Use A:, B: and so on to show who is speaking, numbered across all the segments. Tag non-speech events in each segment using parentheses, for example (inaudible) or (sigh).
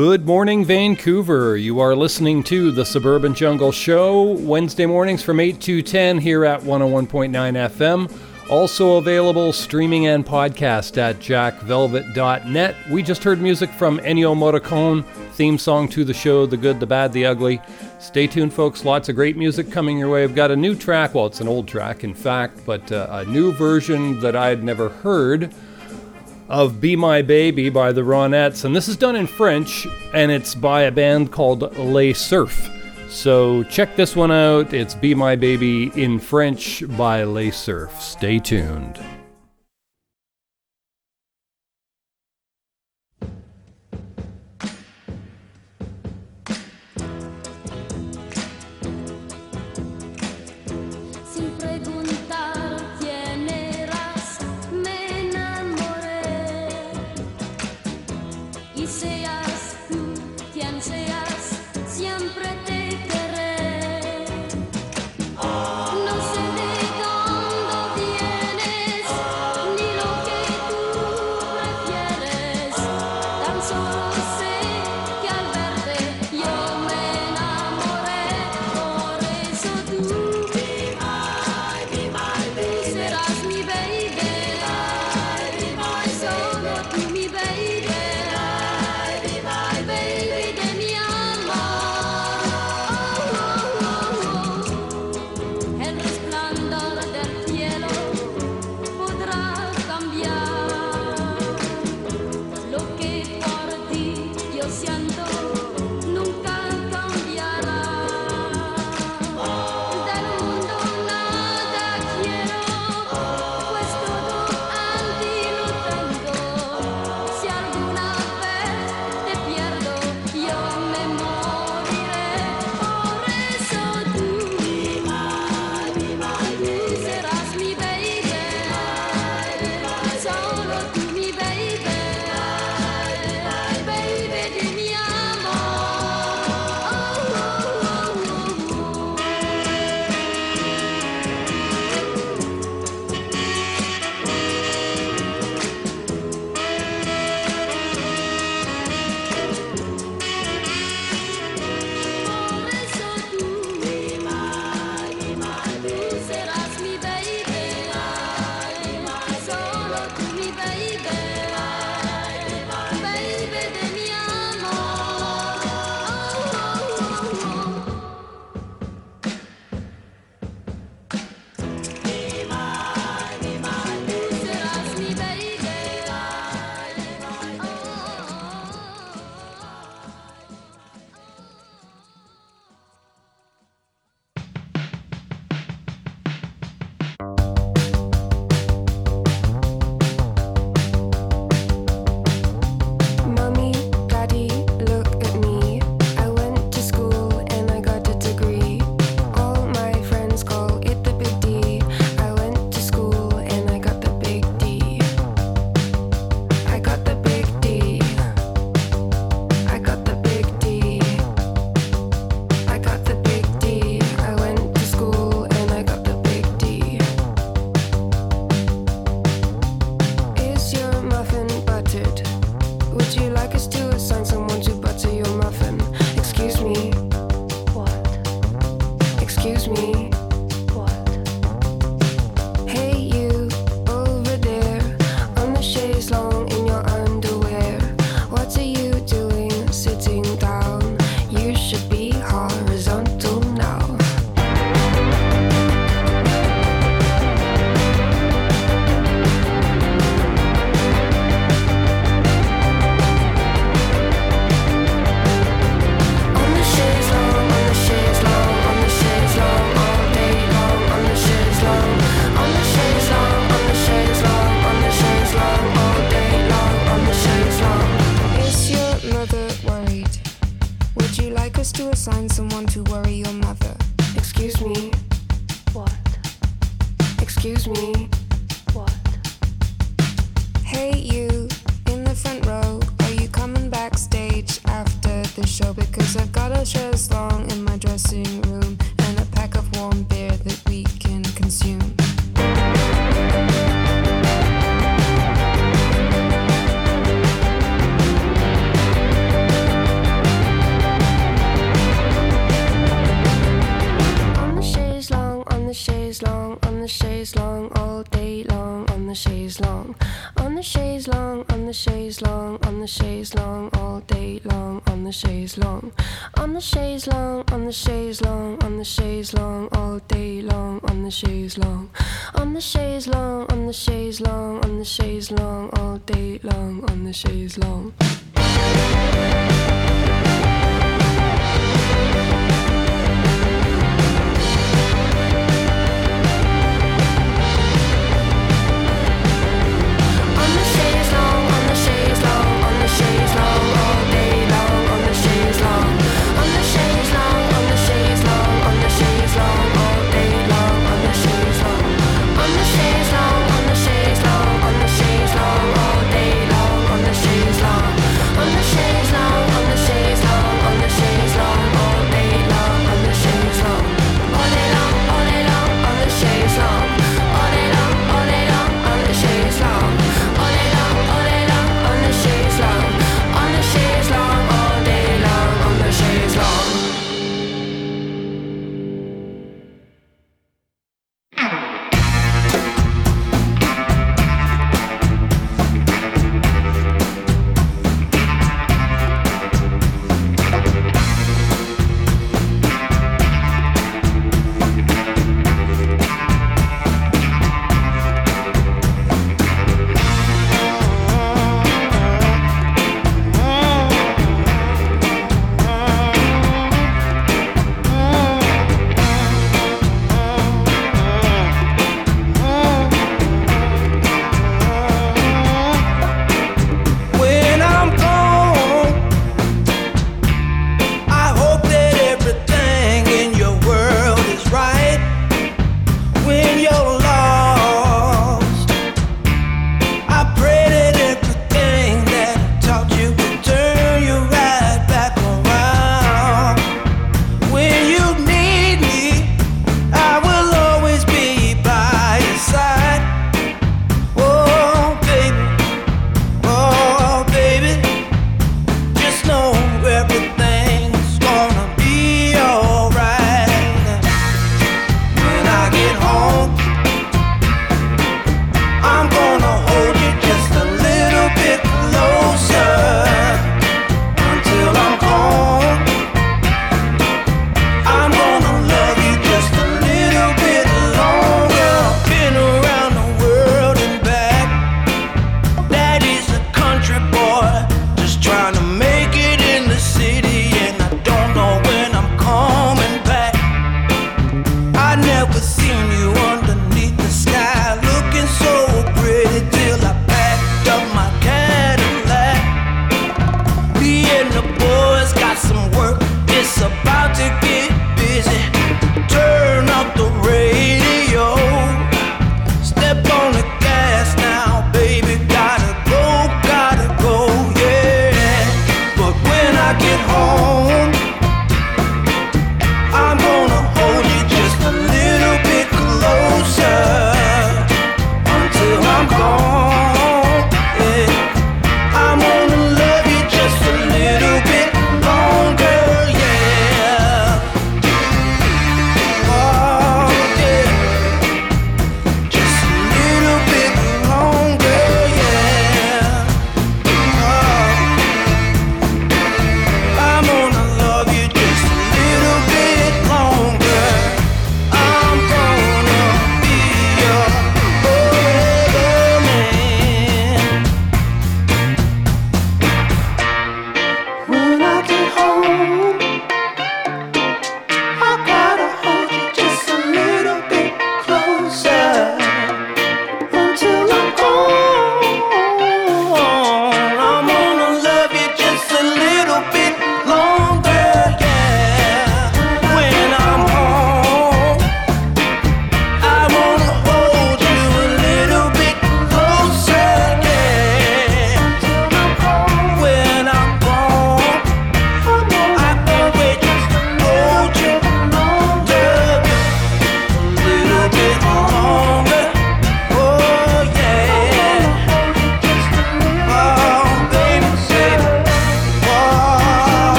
A: Good morning, Vancouver. You are listening to the Suburban Jungle Show, Wednesday mornings from 8 to 10 here at 101.9 FM. Also available streaming and podcast at jackvelvet.net. We just heard music from Ennio Morricone, theme song to the show, The Good, the Bad, the Ugly. Stay tuned, folks. Lots of great music coming your way. I've got a new track. Well, it's an old track, in fact, but uh, a new version that I'd never heard of Be My Baby by the Ronettes. And this is done in French, and it's by a band called Les Surf. So check this one out. It's Be My Baby in French by Les Surf. Stay tuned.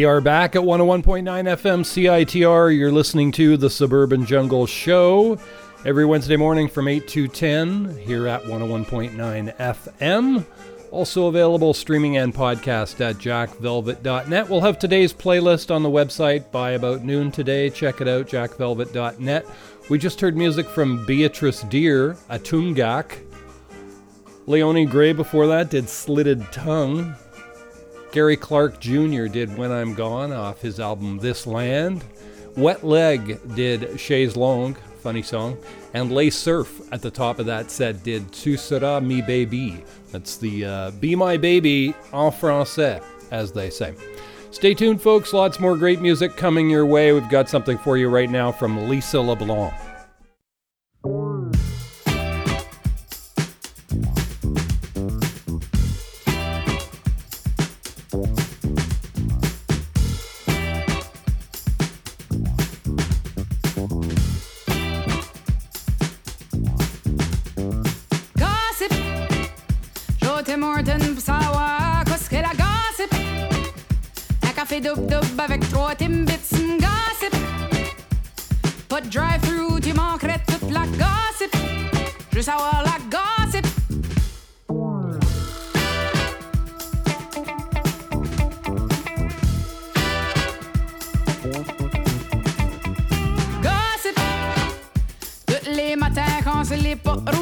B: We are back at 101.9 FM CITR. You're listening to the Suburban Jungle Show every Wednesday morning from 8 to 10 here at 101.9 FM. Also available streaming and podcast at jackvelvet.net. We'll have today's playlist on the website by about noon today. Check it out, jackvelvet.net. We just heard music from Beatrice Deer, Atungak. Leonie Gray before that did Slitted Tongue. Gary Clark Jr. did When I'm Gone off his album This Land. Wet Leg did Chaise Longue, funny song. And Les Surf at the top of that set did Tu seras mi baby. That's the uh, Be My Baby en français, as they say. Stay tuned, folks. Lots more great music coming your way. We've got something for you right now from Lisa LeBlanc.
C: plus savoir la gossip. Gossip. Tous les matins quand c'est les
D: poros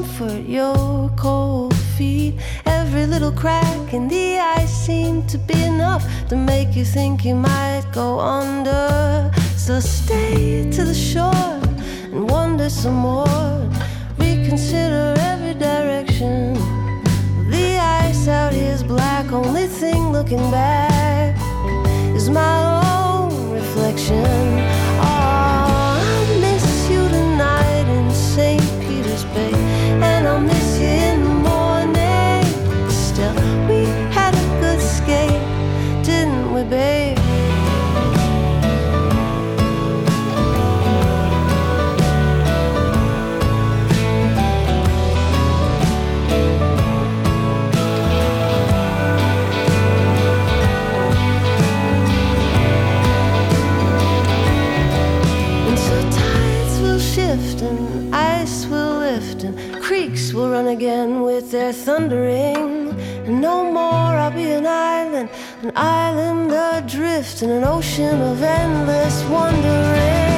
D: comfort your cold feet. Every little crack in the ice seemed to be enough to make you think you might go under. So stay to the shore and wonder some more. Reconsider every direction. The ice out here is black, only thing looking back is my own reflection. Thundering. And no more I'll be an island, an island adrift in an ocean of endless wondering.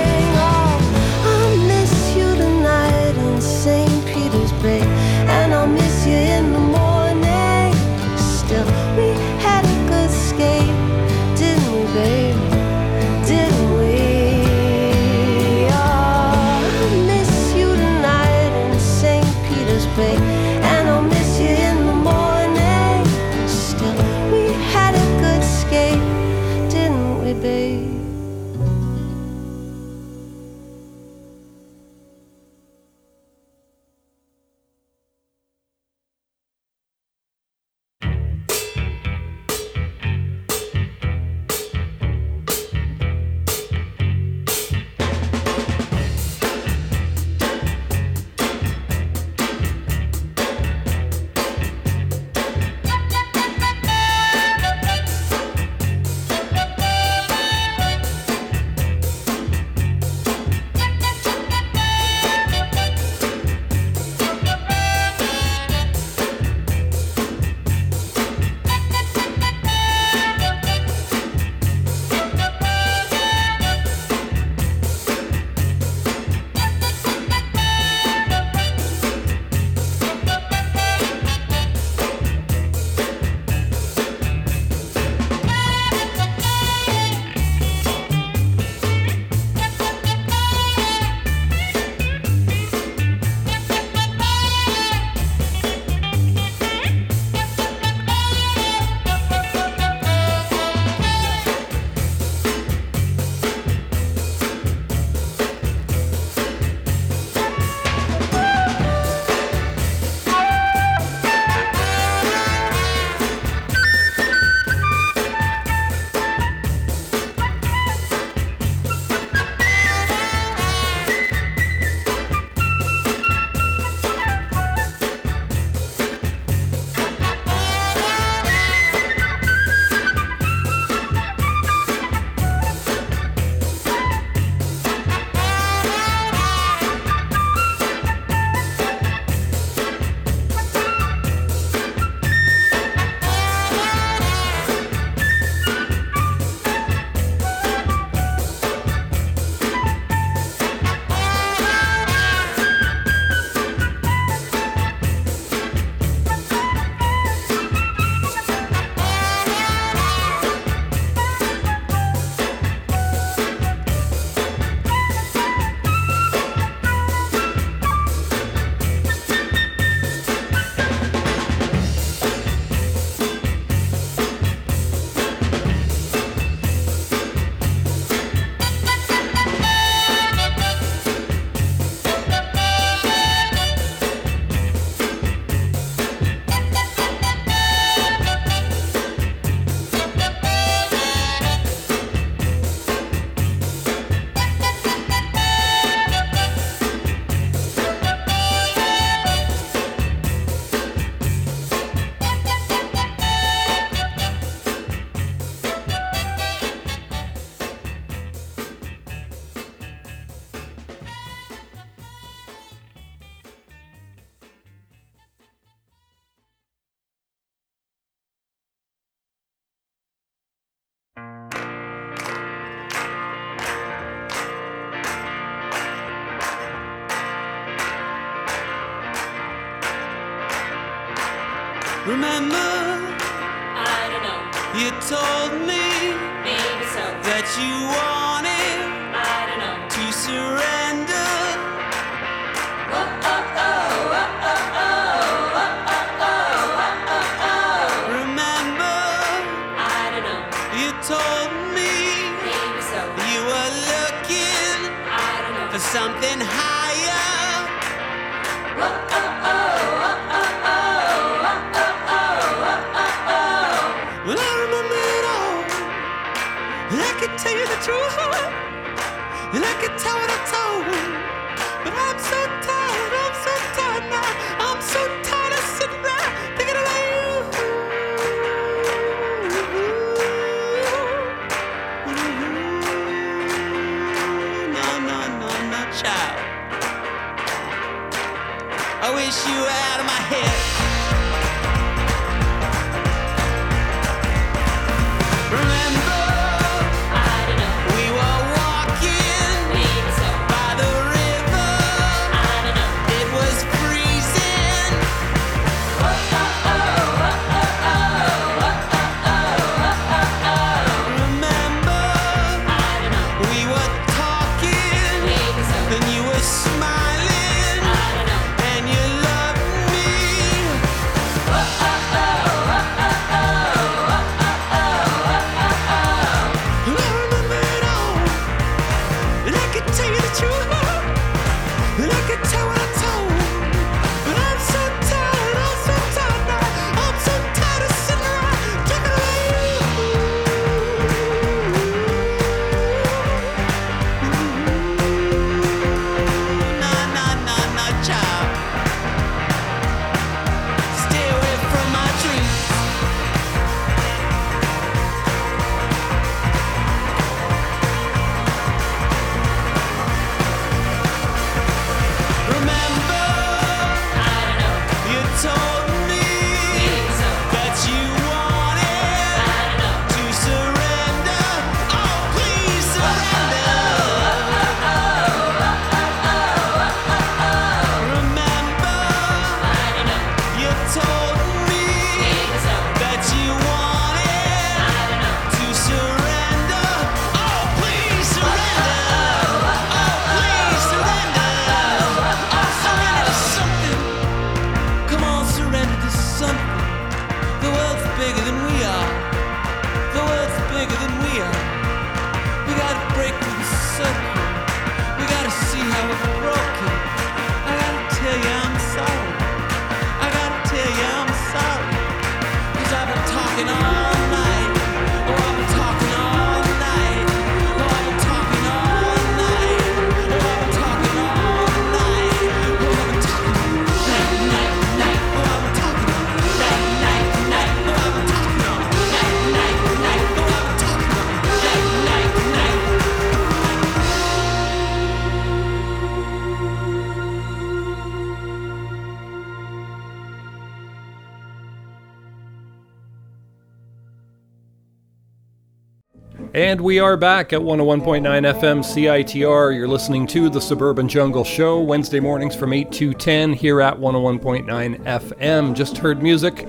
D: We
E: are
B: back at 101.9 FM CITR. You're listening to The Suburban Jungle Show, Wednesday mornings from 8 to 10 here at 101.9 FM. Just heard music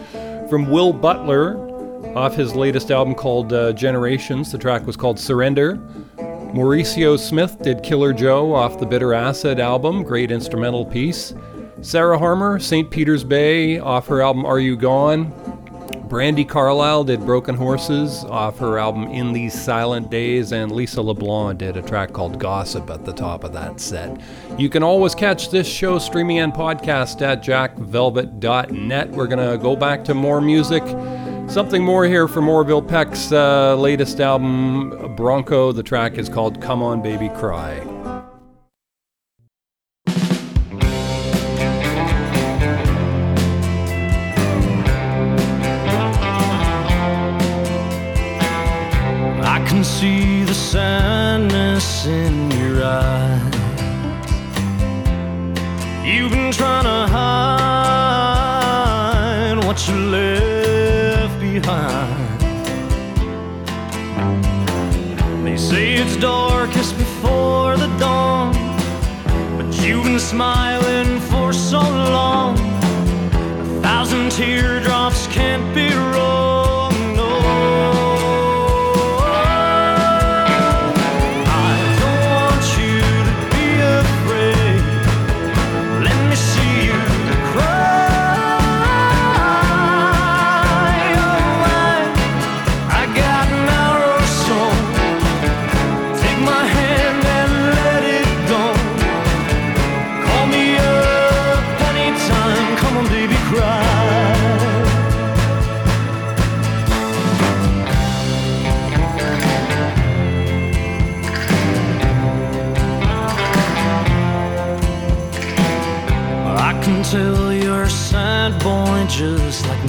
B: from Will Butler off his latest album called uh, Generations. The track was called Surrender. Mauricio Smith did Killer Joe off the Bitter Acid album, great instrumental piece. Sarah Harmer, St. Peter's Bay, off her album Are You Gone? Brandi Carlile did Broken Horses off her album In These Silent Days, and Lisa LeBlanc did a track called Gossip at the top of that set. You can always catch this show streaming and podcast at jackvelvet.net. We're going to go back to more music. Something more here from Orville Peck's uh, latest album, Bronco. The track is called Come On Baby Cry.
F: Sadness in your eyes. You've been trying to hide what you left behind. They say it's darkest before the dawn, but you've been smiling for so long. A thousand teardrops can just like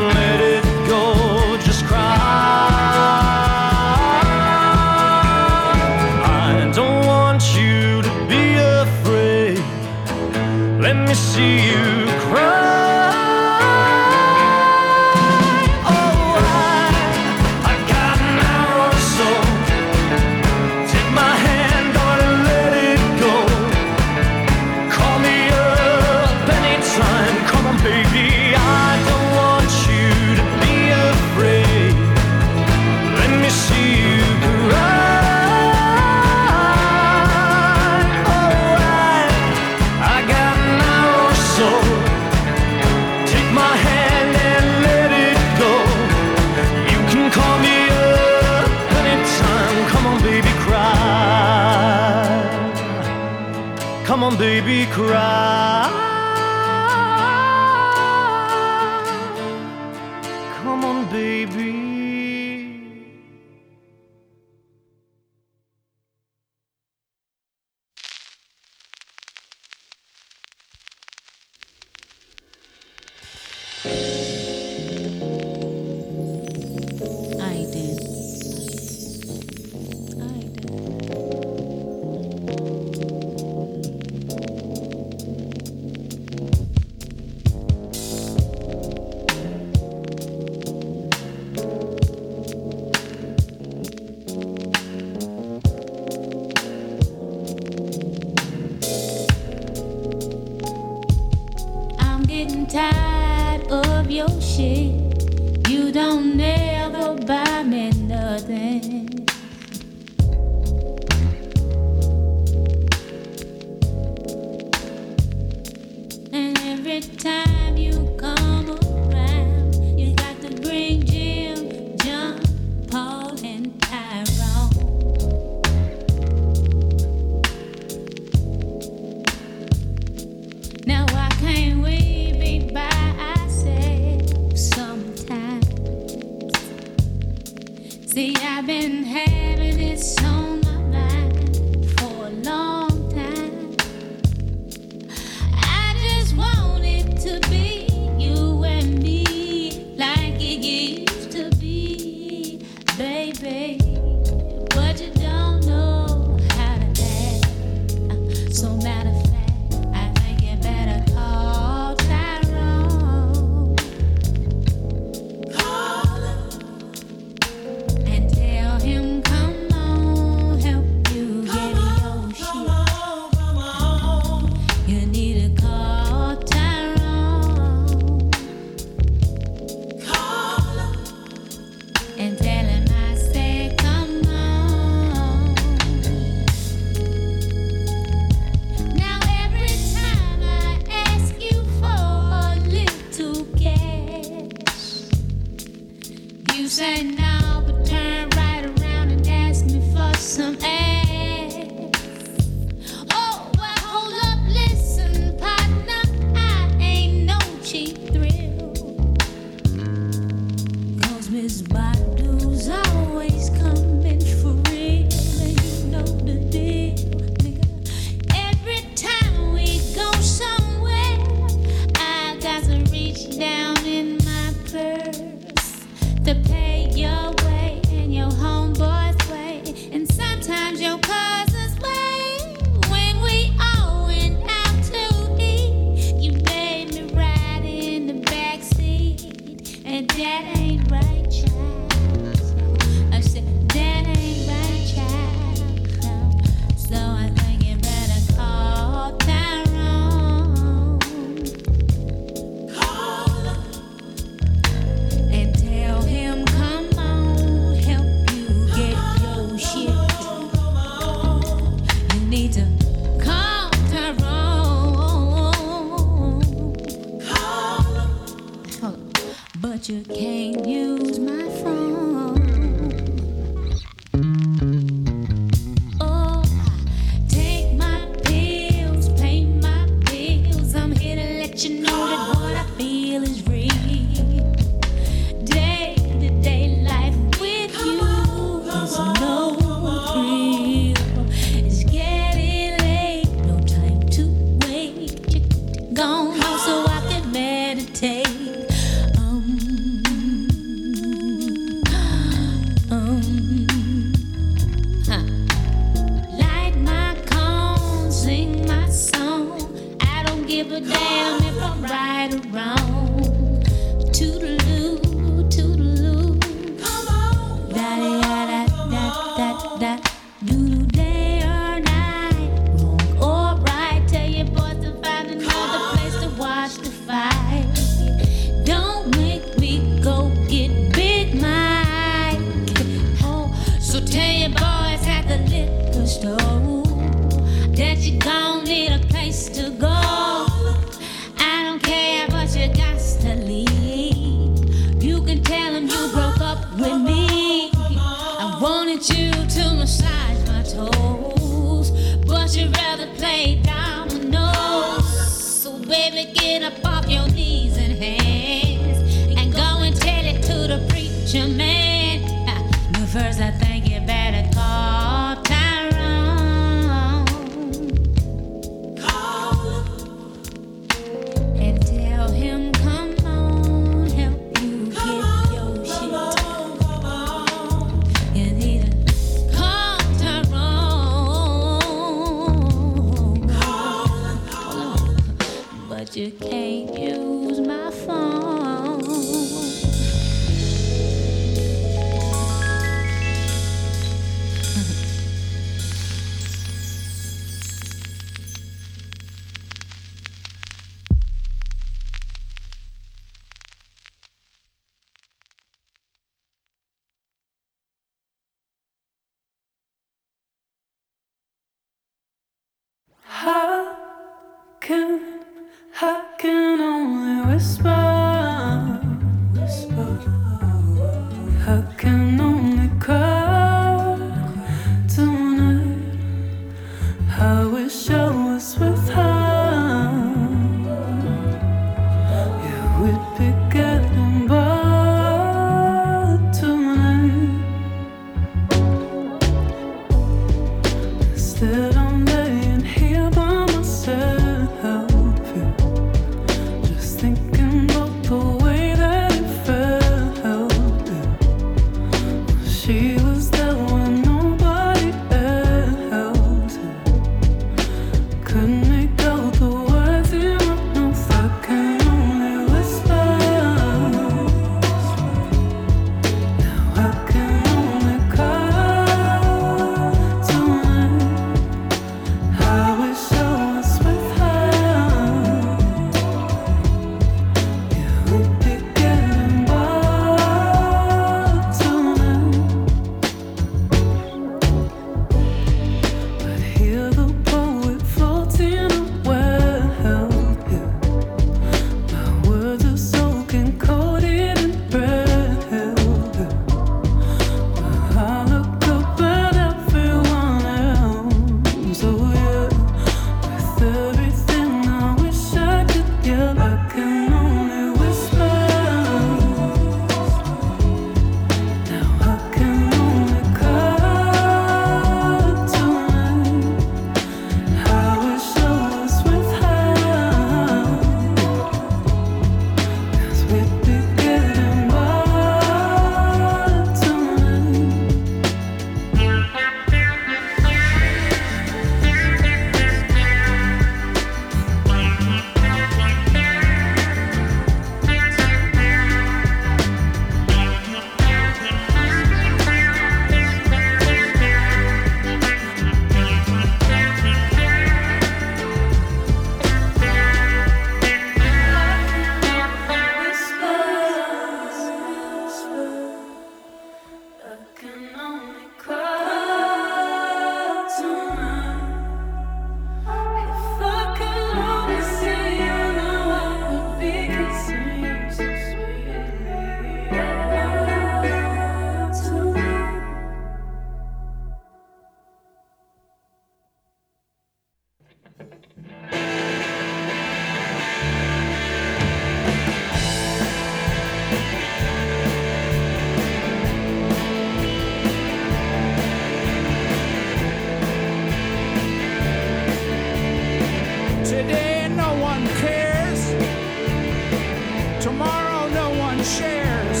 G: Tomorrow no one shares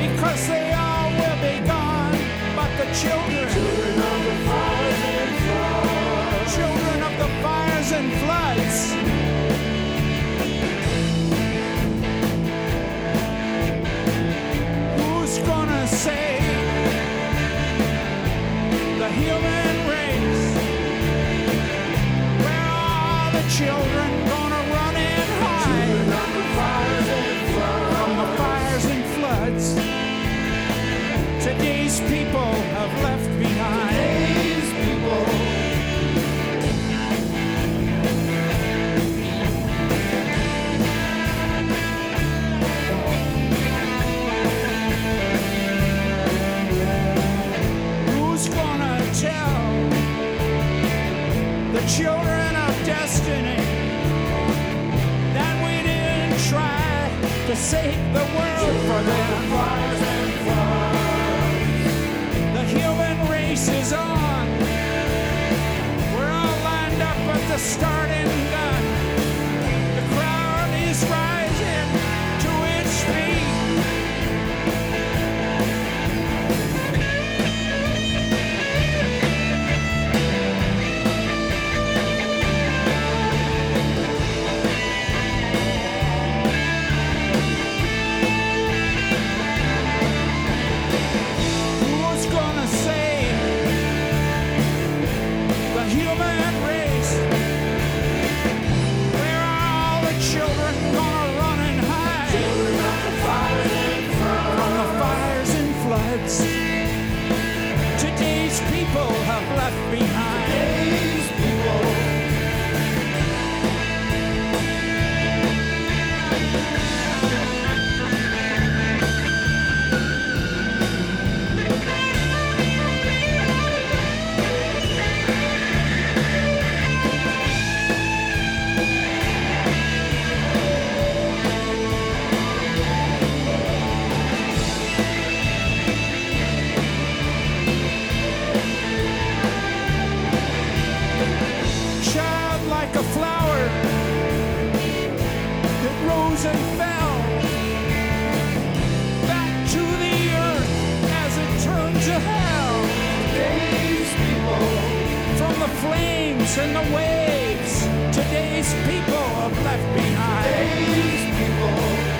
G: because they all will be gone. But the
H: children, children of the fires and floods, gonna the human race? Where are the children to save the world from them. The human race is on. We're all lined up at the starting behind. flames and the waves today's people are left behind. Today's people.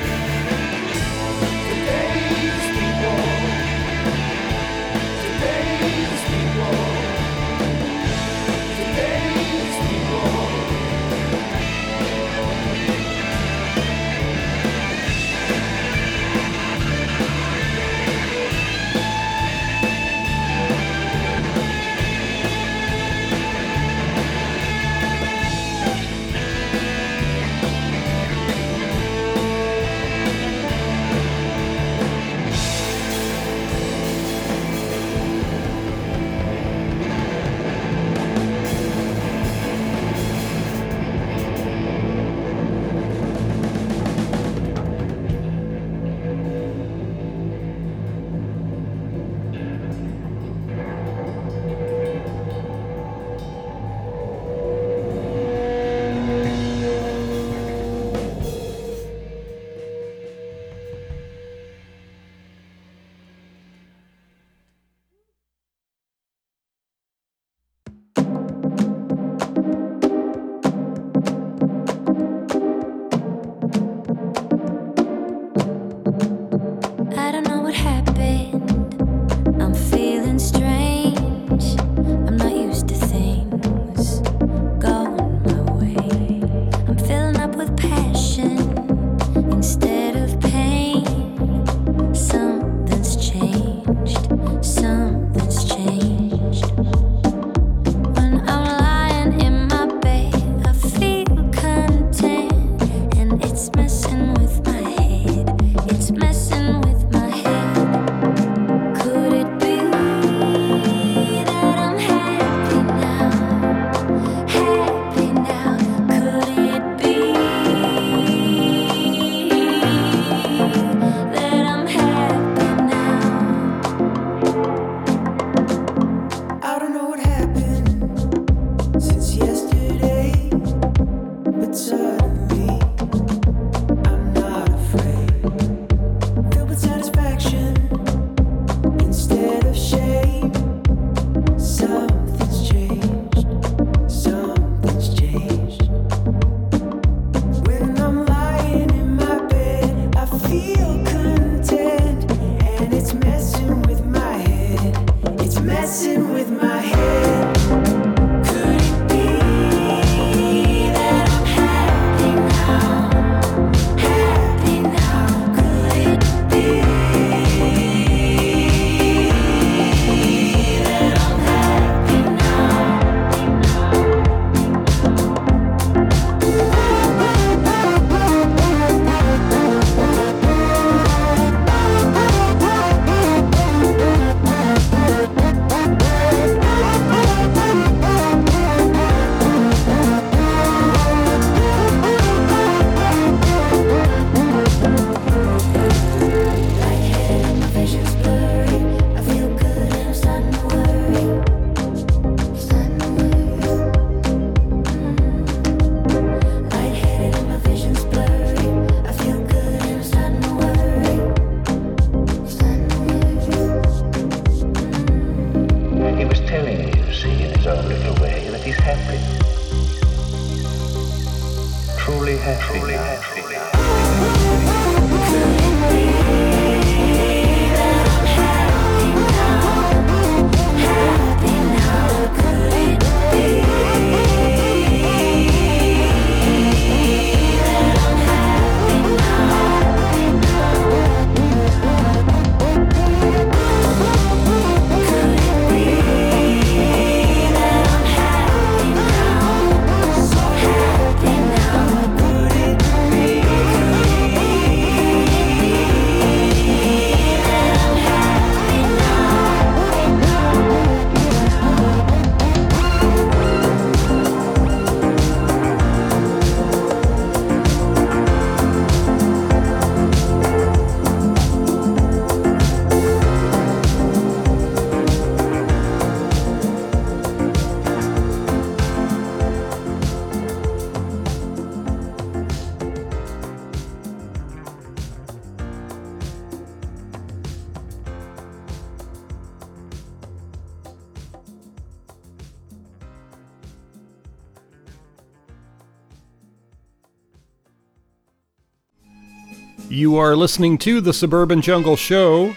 B: You are listening to the Suburban Jungle Show,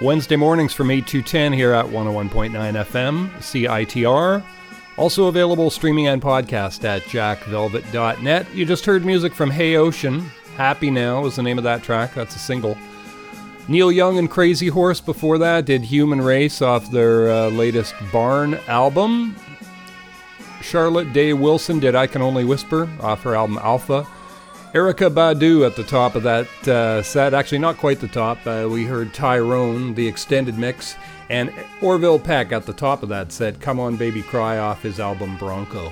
B: Wednesday mornings from 8 to 10 here at 101.9 FM, CITR. Also available streaming and podcast at jackvelvet.net. You just heard music from Hey Ocean. Happy Now is the name of that track. That's a single. Neil Young and Crazy Horse before that did Human Race off their uh, latest Barn album. Charlotte Day Wilson did I Can Only Whisper off her album Alpha. Erykah Badu at the top of that uh, set. Actually, not quite the top. Uh, we heard Tyrone, the extended mix, and Orville Peck at the top of that set. Come On Baby Cry off his album Bronco.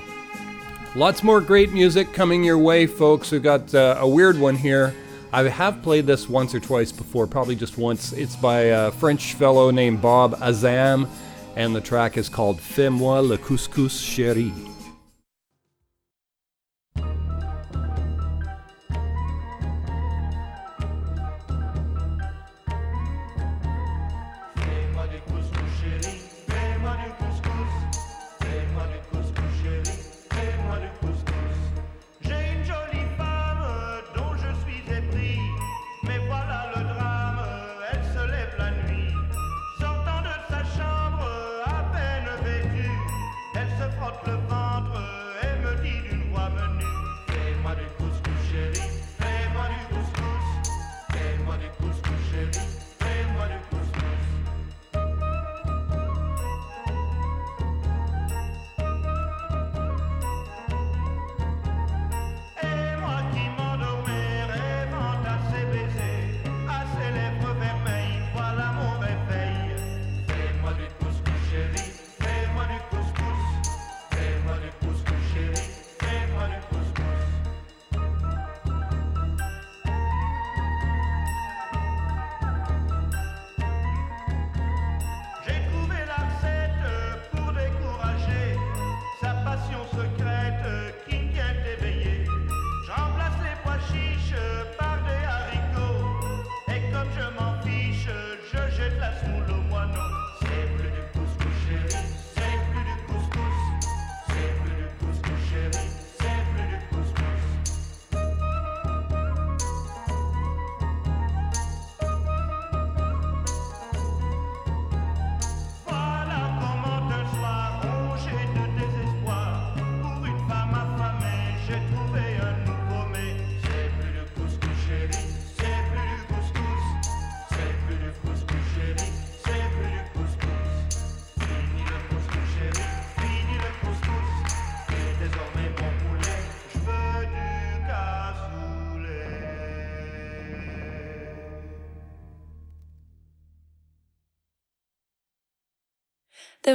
B: Lots more great music coming your way, folks. We've got uh, a weird one here. I have played this once or twice before, probably just once. It's by a French fellow named Bob Azzam, and the track is called Fais-moi
I: le couscous chéri.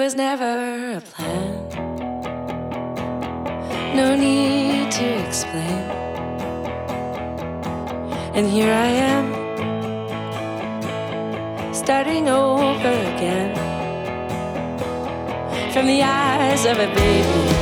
J: Was never a plan. No need to explain. And here I am, starting over again. From the eyes of a baby,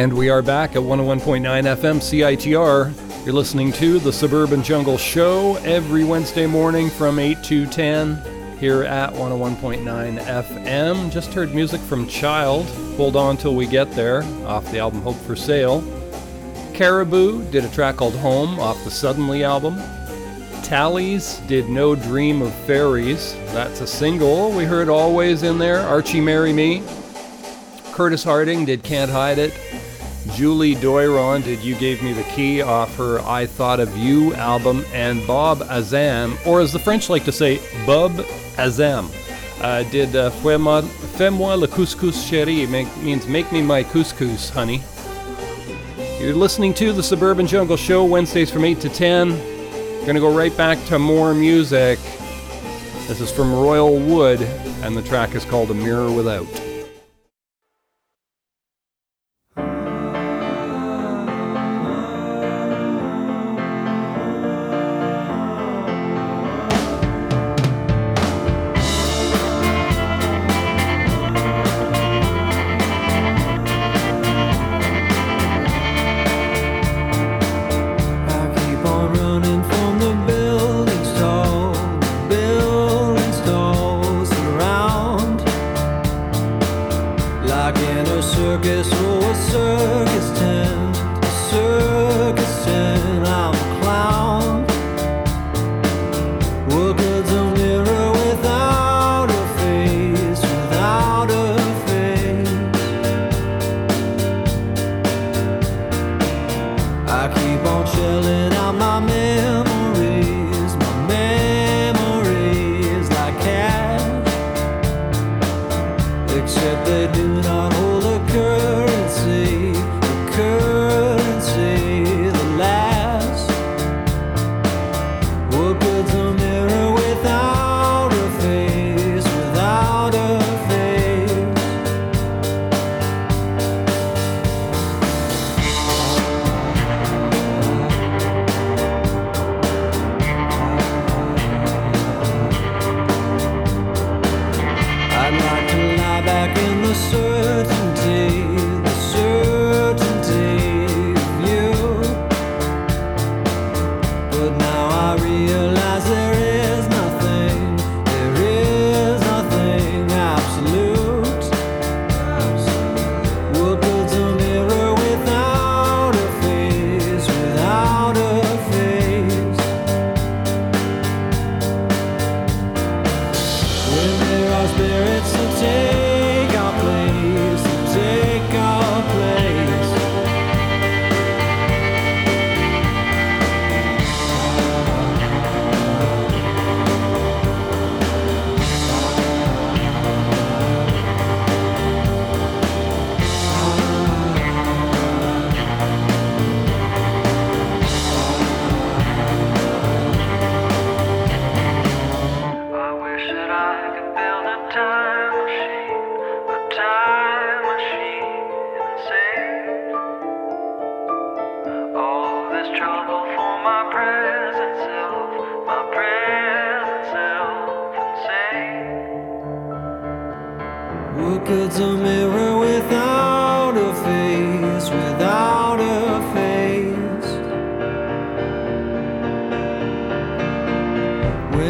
K: And
L: we
F: are back at 101.9 FM CITR. You're listening to the Suburban Jungle Show every Wednesday morning from 8 to 10 here at 101.9 FM. Just heard music from Child, Hold On Till We Get There, off the album Hope for Sale. Caribou did a track called Home off the Suddenly album. Tallies did No Dream of Fairies. That's a single. We heard Always in there. Archie Marry Me. Curtis Harding did Can't Hide It. Julie Doiron did You Gave Me the Key off her I Thought of You album. And Bob Azzam, or as the French like to say, Bob Azzam, uh, did uh, Fais-moi, le couscous chérie, make, means Make Me My Couscous, honey. You're listening to the Suburban Jungle Show Wednesdays from 8 to 10. We're going to go right back to more music. This is from Royal Wood, and the track is called A Mirror Without.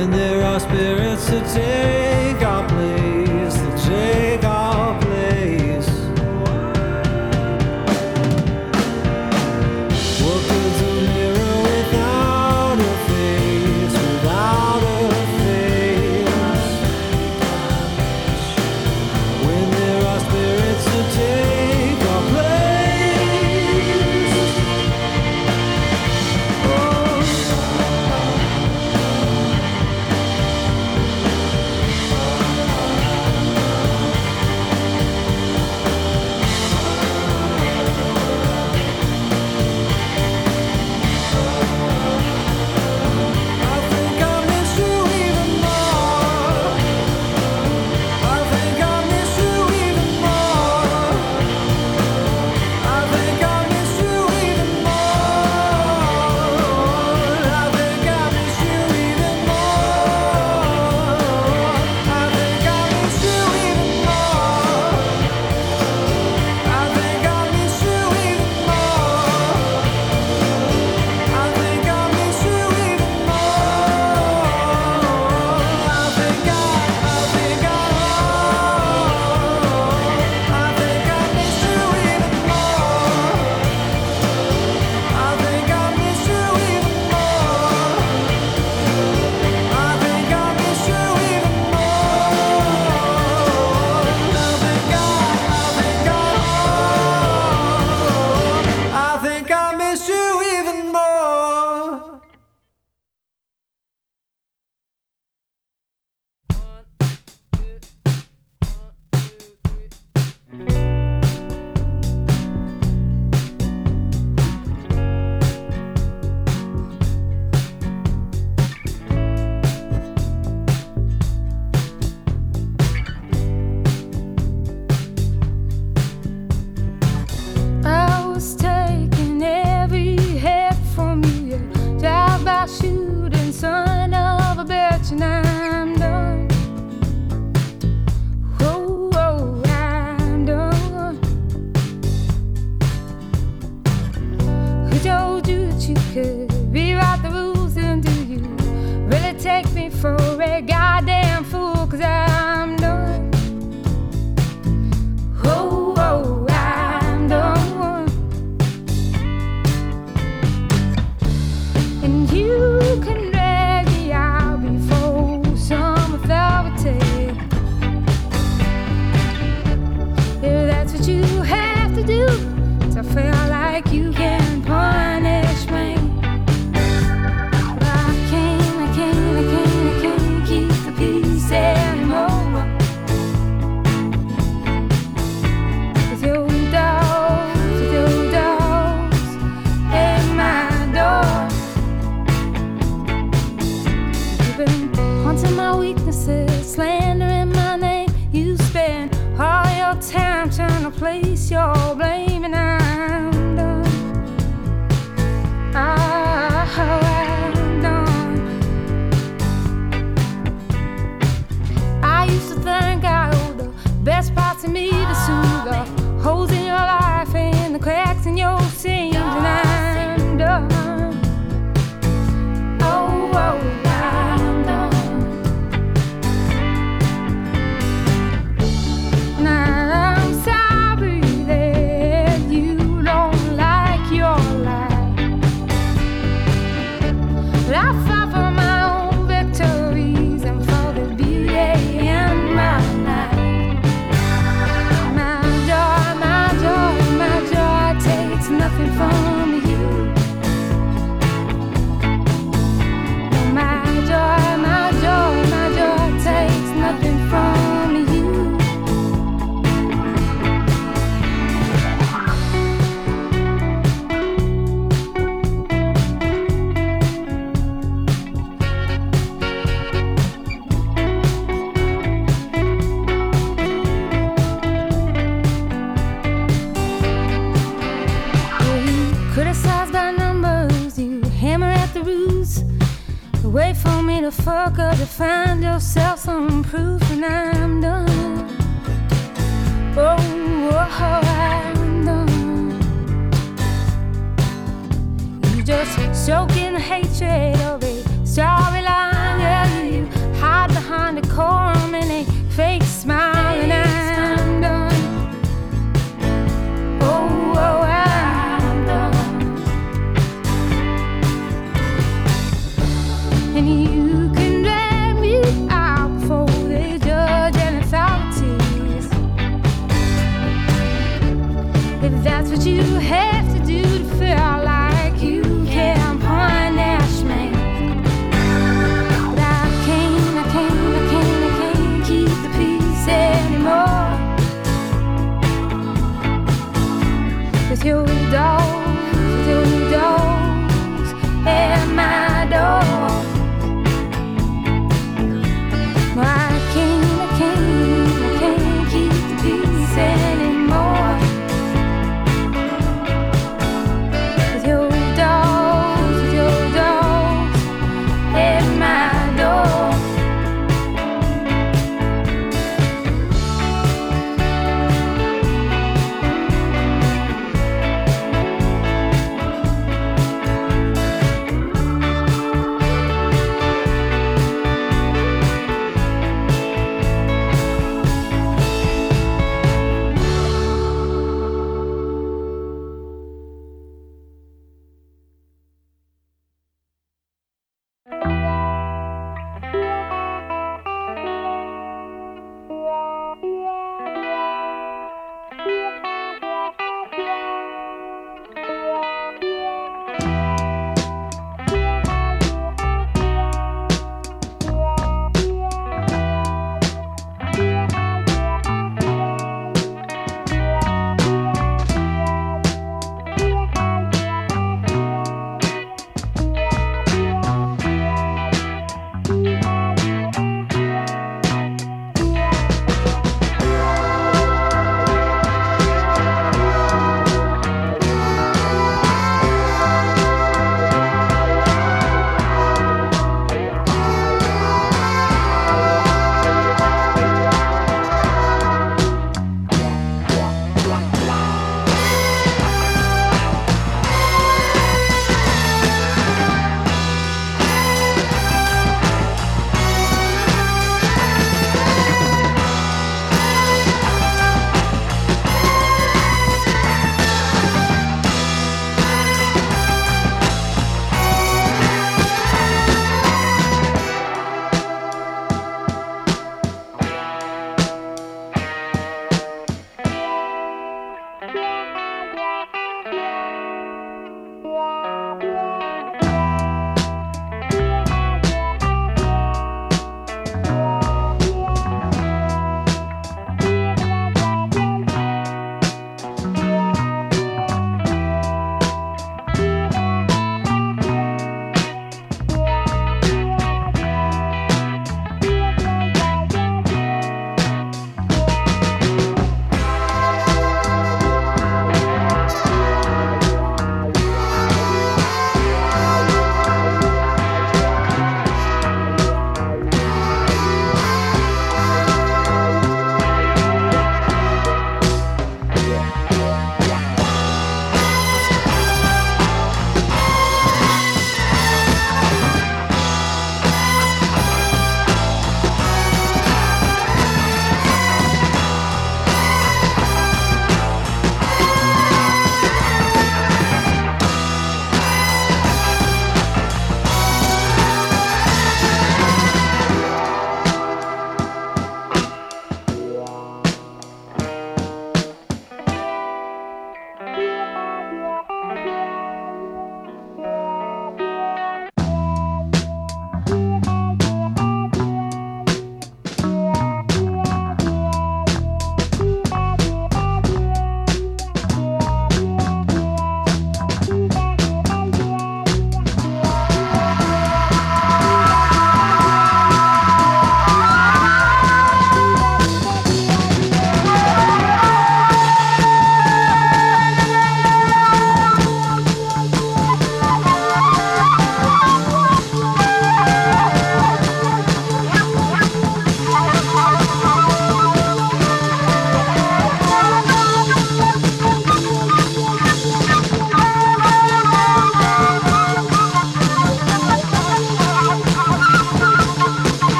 M: When there are spirits to take our place,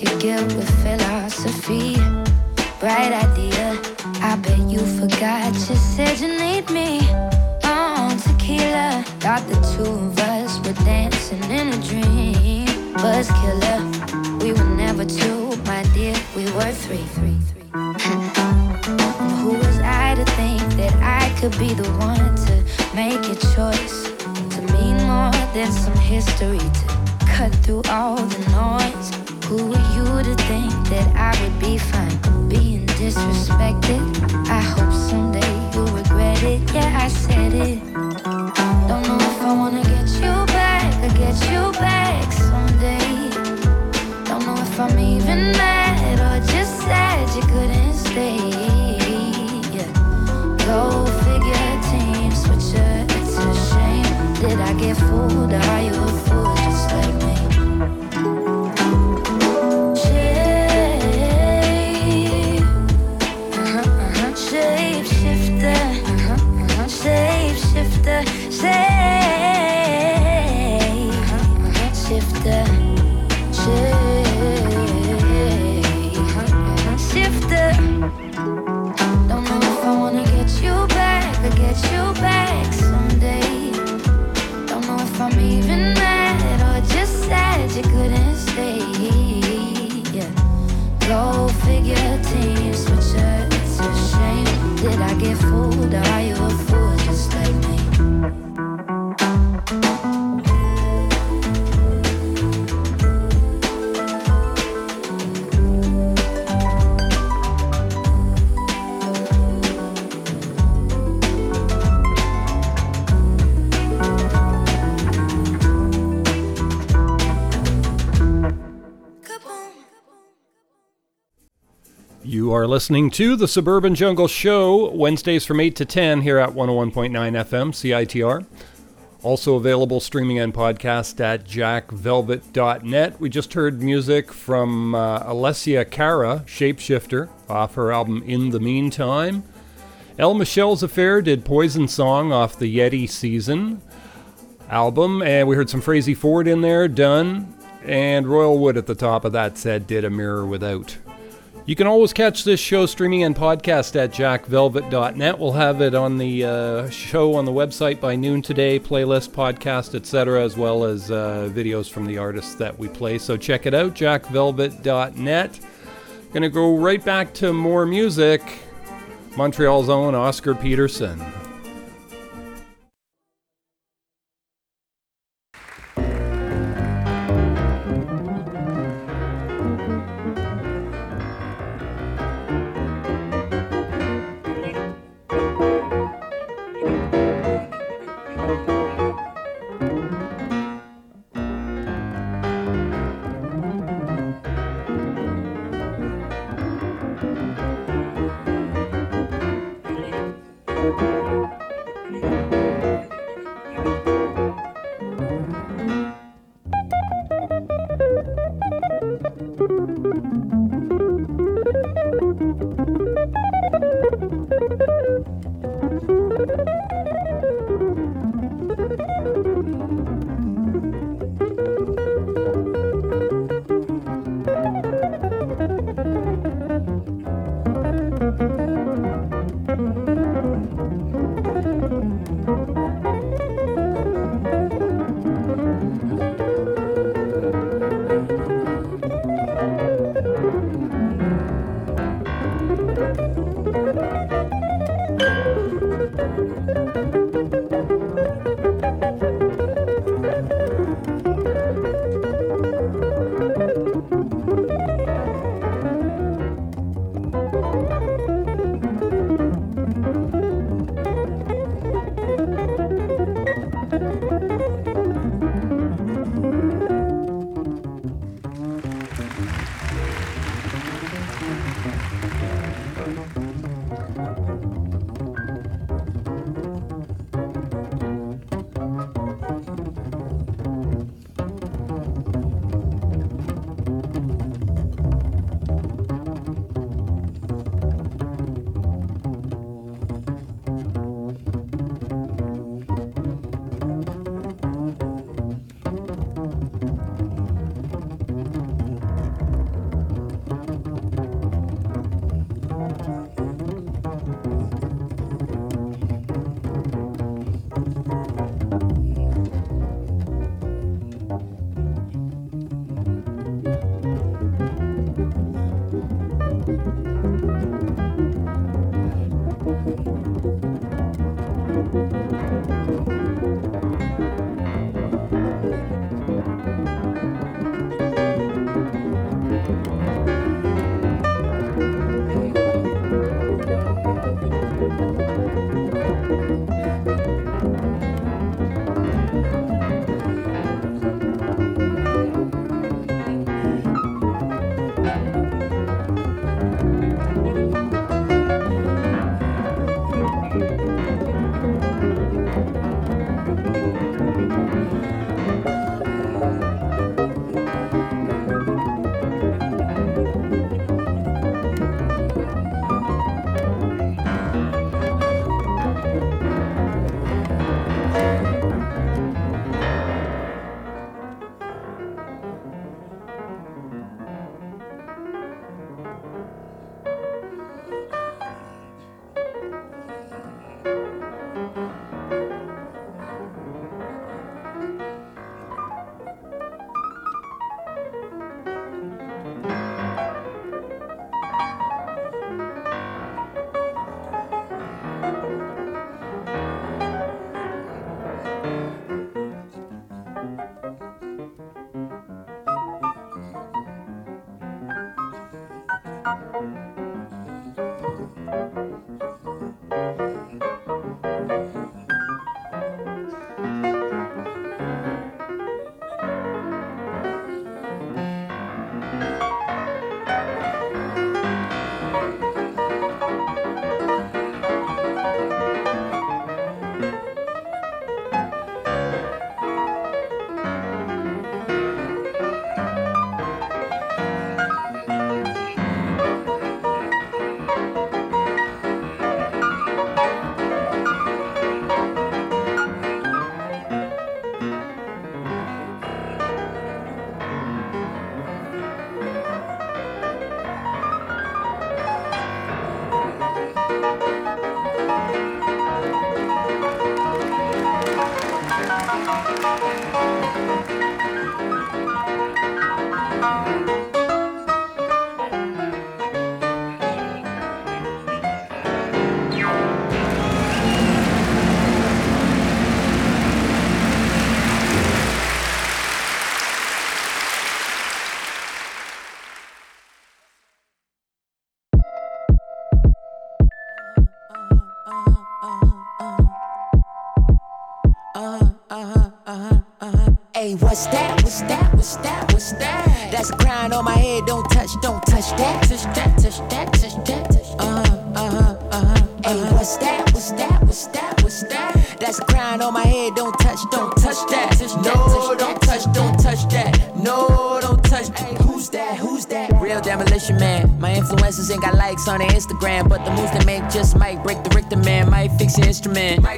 L: Your
N: guilt with philosophy. Bright idea, I bet you forgot. You said you need me on tequila. Thought the two of us were dancing in a dream. Buzz killer, we were never two, my dear. We were three. And (laughs) who was I to think that I could be the one to make a choice? To mean more than some history, to cut through all the noise. Who were you to think that I would be fine being disrespected? I hope someday you'll regret it. Yeah, I said it. Don't know if I wanna get you back or get you back someday. Don't know if I'm even mad or just sad you couldn't stay. Yeah. Go figure, team switcher, it's a shame. Did I get fooled are you
B: listening to the Suburban Jungle Show, Wednesdays from 8 to 10 here at 101.9 FM, CITR. Also available streaming and podcast at jackvelvet.net. We just heard music from uh, Alessia Cara, Shapeshifter, off her album In the Meantime. El Michels Affair did Poison Song off the Yeti Season album, and we heard some Frazey Ford in there, done. And Royal Wood at the top of that said did A Mirror Without. You can always catch this show streaming and podcast at jackvelvet.net. We'll have it on the uh, show on the website by noon today, playlist, podcast, etc., as well as uh, videos from the artists that we play. So check it out, jackvelvet.net. Gonna go right back to more music. Montreal's own Oscar Peterson.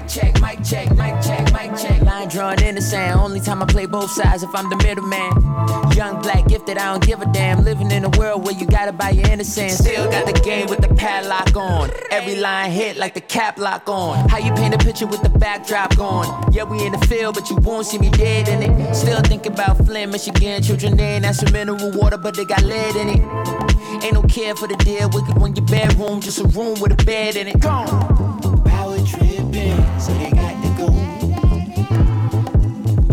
I: Mic check, mic check, mic check, mic check. Line drawn in the sand. Only time I play both sides if I'm the middleman. Young black gifted, I don't give a damn. Living in a world where you gotta buy your innocence. Still got the game with the padlock on. Every line hit like the cap lock on. How you paint a picture with the backdrop gone? Yeah, we in the field, but you won't see me dead in it. Still think about Flint, Michigan. Children, ain't ask for mineral water, but they got lead in it. Ain't no care for the deal. Wicked when your bedroom, just a room with a bed in it. Gone. So they got to go.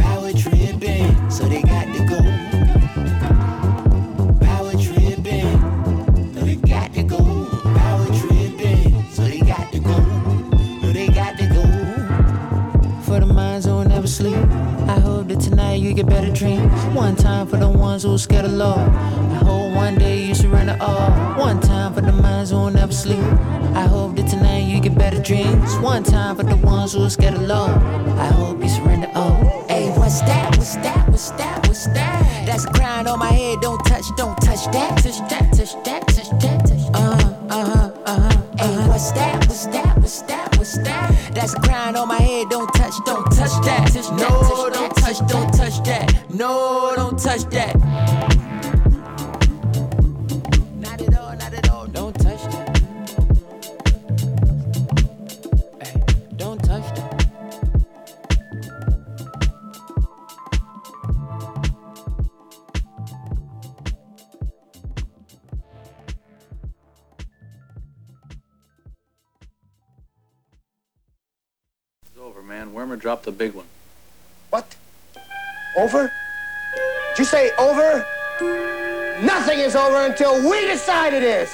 I: Power tripping, so they got to go. Power tripping, so they got to go. Power tripping, so they got to go. They got. For the minds who never sleep. I hope that tonight you get better dreams. One time for the ones who are scared of law. I hope one day all. One time for the minds who will never sleep. I hope that tonight you get better dreams. One time for the ones who are scared of law. I hope you surrender all. Hey, what's that? What's that? What's that? What's that? That's a crown on my head. Don't touch, don't touch that. Touch that, touch that, touch that, touch Uh huh, uh huh, uh huh. Hey, what's that? What's that? What's that? What's that? That's a crown on my head. Don't touch, don't touch that. Touch no, don't touch, don't touch that. No, don't touch that.
O: Dropped the big one.
P: What? Over? Did you say over? Nothing is over until we decide it is.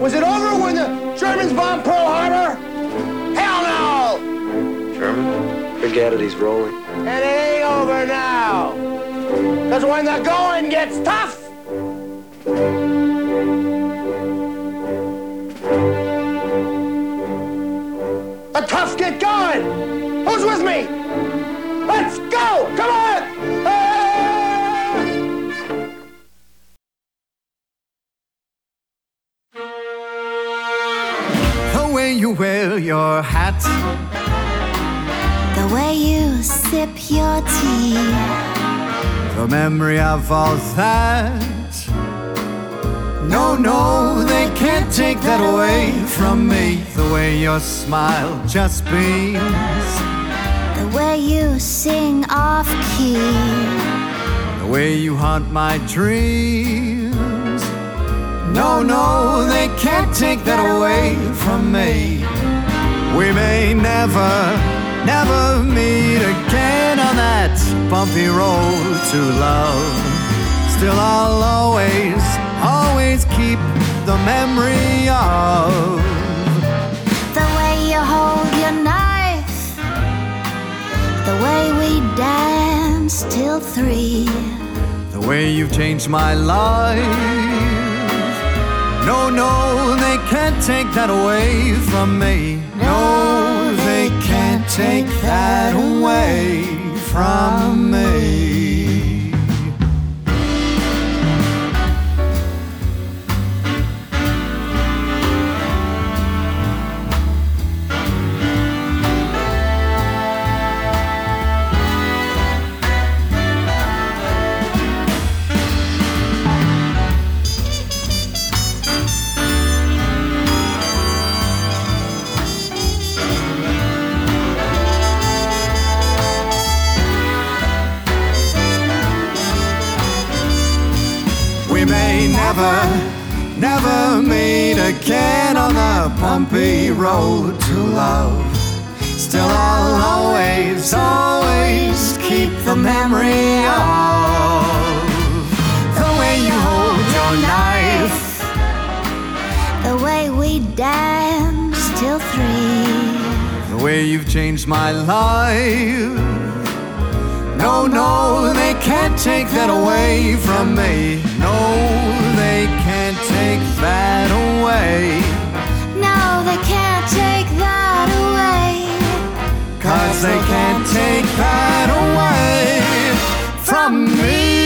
P: Was it over when the Germans bombed Pearl Harbor? Hell no!
Q: German? forget it, he's rolling.
P: And it ain't over now. Because when the going gets tough, the tough get going. Who's with me? Let's go! Come on! Ah!
R: The way you wear your hat,
N: The way you sip your tea.
R: the memory of all that. No, no, they can't take that away from me. The way your smile just beams,
N: The way you sing off key.
R: the way you haunt my dreams. No, no, they can't take that away from me. We may never, never meet again on that bumpy road to love. Still, I'll always, always keep the memory of
N: The way we dance till three.
R: the way you've changed my life. No, no, they can't take that away from me. No, they can't take that away from me. Never, never meet again on the bumpy road to love. Still, I'll always, always keep the memory of the way you hold your knife,
N: The way we dance till three.
R: the way you've changed my life. No, no, they can't take that away from me. No, they can't take that away.
N: No, they can't take that away.
R: Cause they can't take that away from me.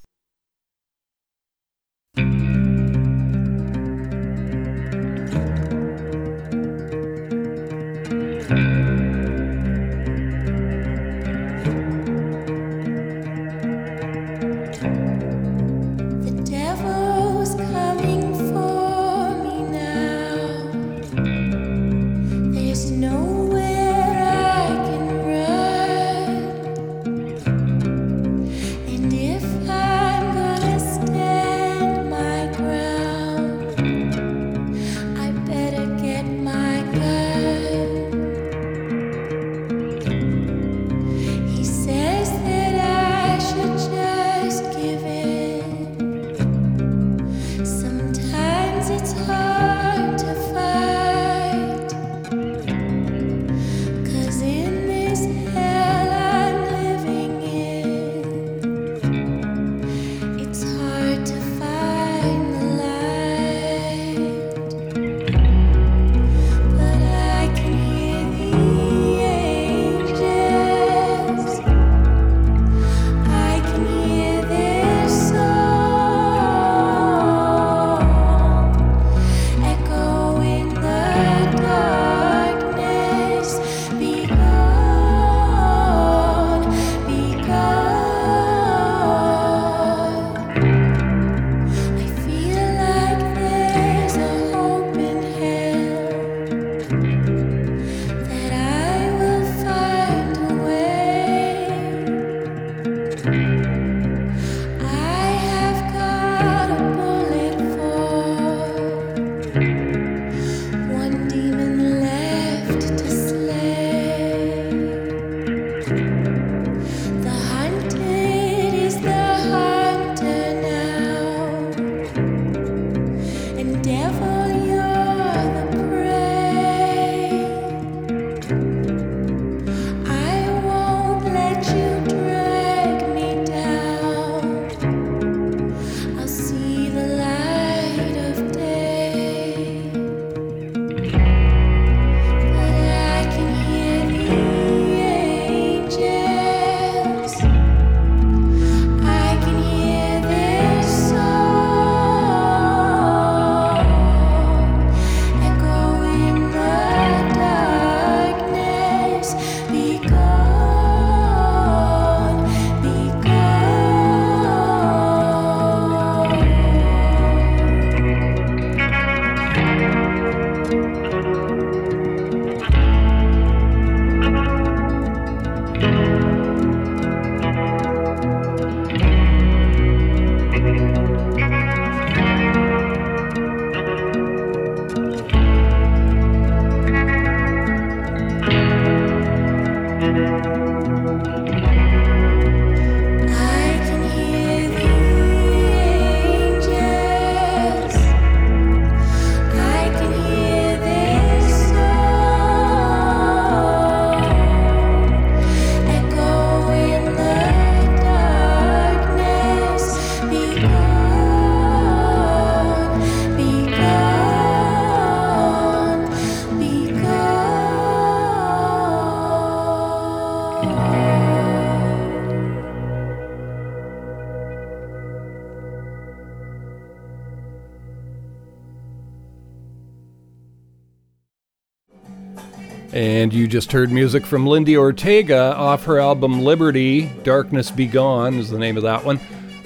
N: Just
B: heard music from Lindi Ortega off her album Liberty. Darkness Be Gone is the name of that one.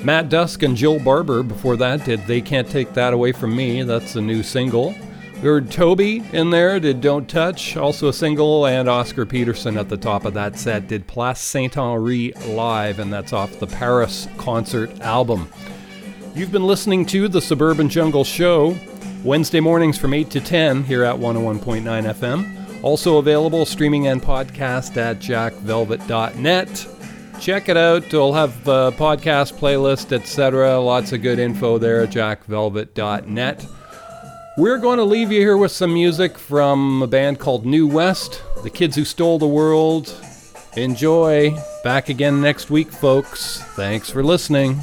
B: Matt Dusk and Jill Barber before that did They Can't Take That Away From Me. That's the new single. We heard Toby in there, did Don't Touch, also a single, and Oscar Peterson at the top of that set did Place Saint Henri Live, and that's off the Paris concert album. You've been listening to The Suburban Jungle Show, Wednesday mornings from 8 to 10 here at 101.9 FM. Also available streaming and podcast at jackvelvet.net. Check it out. We'll have a podcast playlist, etc. Lots of good info there at jackvelvet.net. We're going to leave you here with some music from a band called New West, The Kids Who Stole the World. Enjoy. Back again next week, folks. Thanks for listening.